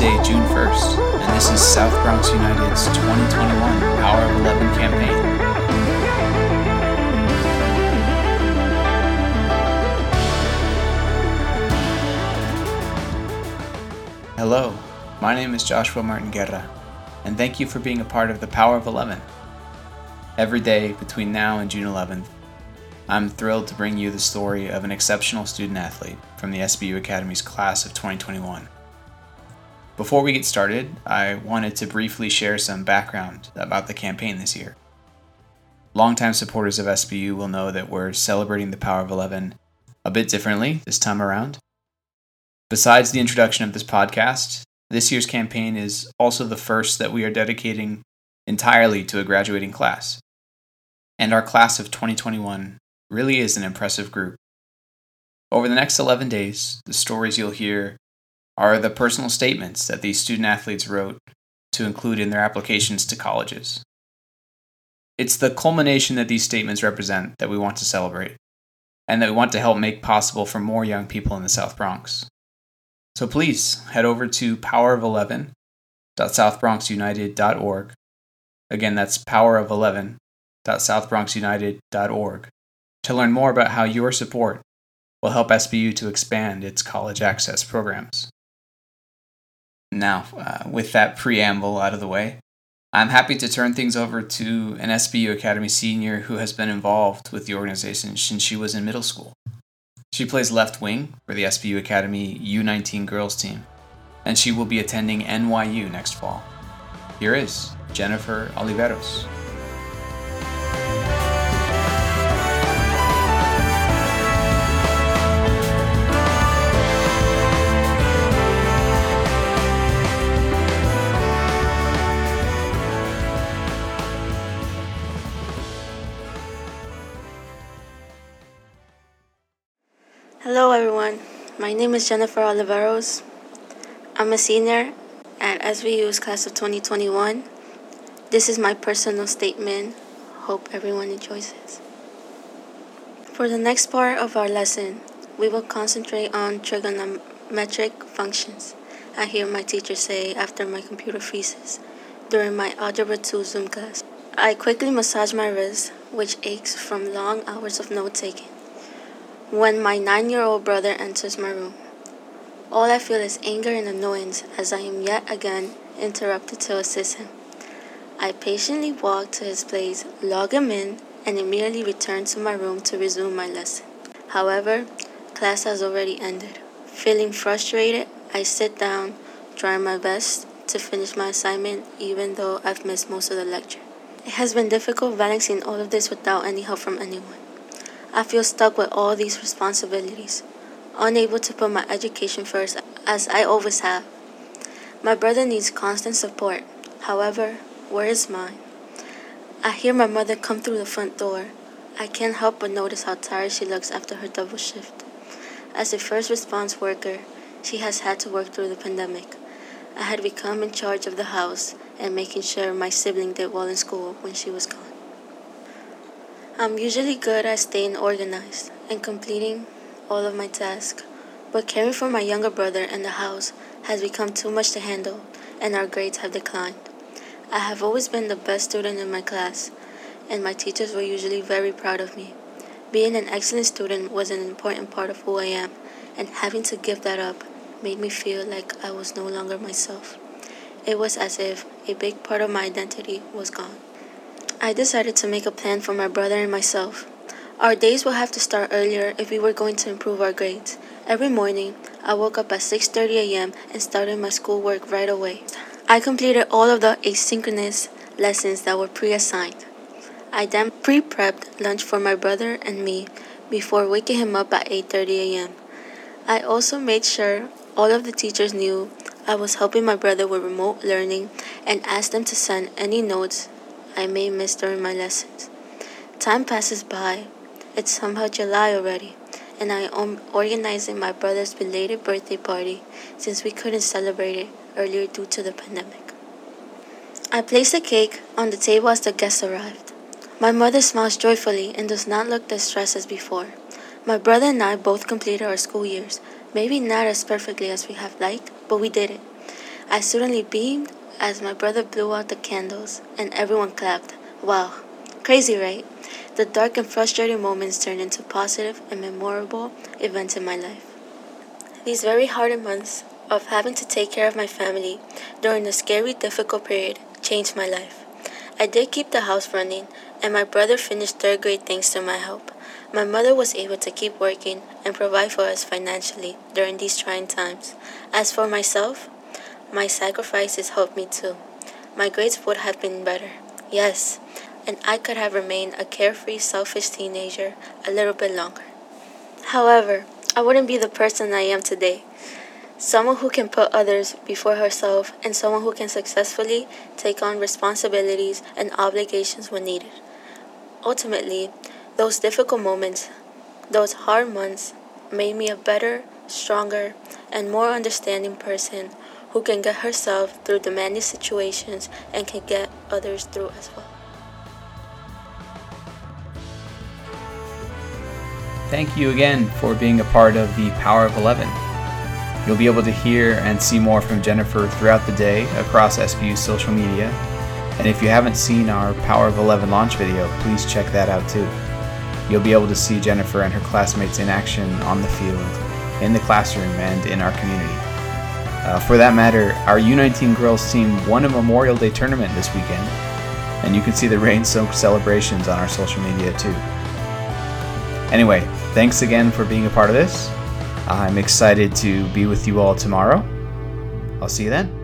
June 1st, and this is South Bronx United's 2021 Power of 11 campaign. Hello, my name is Joshua Martin Guerra, and thank you for being a part of the Power of 11. Every day between now and June 11th, I'm thrilled to bring you the story of an exceptional student athlete from the SBU Academy's class of 2021. Before we get started, I wanted to briefly share some background about the campaign this year. Longtime supporters of SBU will know that we're celebrating the Power of 11 a bit differently this time around. Besides the introduction of this podcast, this year's campaign is also the first that we are dedicating entirely to a graduating class. And our class of 2021 really is an impressive group. Over the next 11 days, the stories you'll hear are the personal statements that these student athletes wrote to include in their applications to colleges. It's the culmination that these statements represent that we want to celebrate, and that we want to help make possible for more young people in the South Bronx. So please head over to powerof11.southbronxunited.org. Again, that's powerof11.southbronxunited.org to learn more about how your support will help SBU to expand its college access programs. Now, uh, with that preamble out of the way, I'm happy to turn things over to an SBU Academy senior who has been involved with the organization since she was in middle school. She plays left wing for the SBU Academy U19 girls team, and she will be attending NYU next fall. Here is Jennifer Oliveros. Hello, everyone. My name is Jennifer Oliveros. I'm a senior at SBU's class of 2021. This is my personal statement. Hope everyone enjoys this. For the next part of our lesson, we will concentrate on trigonometric functions. I hear my teacher say after my computer freezes during my Algebra 2 Zoom class. I quickly massage my wrist, which aches from long hours of note taking when my nine year old brother enters my room. All I feel is anger and annoyance as I am yet again interrupted to assist him. I patiently walk to his place, log him in, and immediately return to my room to resume my lesson. However, class has already ended. Feeling frustrated, I sit down, trying my best to finish my assignment even though I've missed most of the lecture. It has been difficult balancing all of this without any help from anyone. I feel stuck with all these responsibilities, unable to put my education first as I always have. My brother needs constant support. However, where is mine? I hear my mother come through the front door. I can't help but notice how tired she looks after her double shift. As a first response worker, she has had to work through the pandemic. I had become in charge of the house and making sure my sibling did well in school when she was. I'm usually good at staying organized and completing all of my tasks, but caring for my younger brother and the house has become too much to handle, and our grades have declined. I have always been the best student in my class, and my teachers were usually very proud of me. Being an excellent student was an important part of who I am, and having to give that up made me feel like I was no longer myself. It was as if a big part of my identity was gone. I decided to make a plan for my brother and myself. Our days will have to start earlier if we were going to improve our grades. Every morning, I woke up at 6:30 a.m. and started my schoolwork right away. I completed all of the asynchronous lessons that were pre-assigned. I then pre-prepped lunch for my brother and me before waking him up at 8:30 a.m. I also made sure all of the teachers knew I was helping my brother with remote learning and asked them to send any notes I may miss during my lessons. Time passes by. It's somehow July already, and I am organizing my brother's belated birthday party since we couldn't celebrate it earlier due to the pandemic. I place the cake on the table as the guests arrived. My mother smiles joyfully and does not look as stressed as before. My brother and I both completed our school years, maybe not as perfectly as we have liked, but we did it. I suddenly beamed as my brother blew out the candles and everyone clapped. Wow, crazy, right? The dark and frustrating moments turned into positive and memorable events in my life. These very hard months of having to take care of my family during a scary, difficult period changed my life. I did keep the house running, and my brother finished third grade thanks to my help. My mother was able to keep working and provide for us financially during these trying times. As for myself, my sacrifices helped me too. My grades would have been better, yes, and I could have remained a carefree, selfish teenager a little bit longer. However, I wouldn't be the person I am today. Someone who can put others before herself and someone who can successfully take on responsibilities and obligations when needed. Ultimately, those difficult moments, those hard months, made me a better, stronger, and more understanding person who can get herself through the many situations and can get others through as well. Thank you again for being a part of the Power of 11. You'll be able to hear and see more from Jennifer throughout the day across SBU's social media. And if you haven't seen our Power of 11 launch video, please check that out too. You'll be able to see Jennifer and her classmates in action on the field, in the classroom, and in our community. Uh, for that matter, our U19 girls team won a Memorial Day tournament this weekend, and you can see the rain soaked celebrations on our social media too. Anyway, thanks again for being a part of this. I'm excited to be with you all tomorrow. I'll see you then.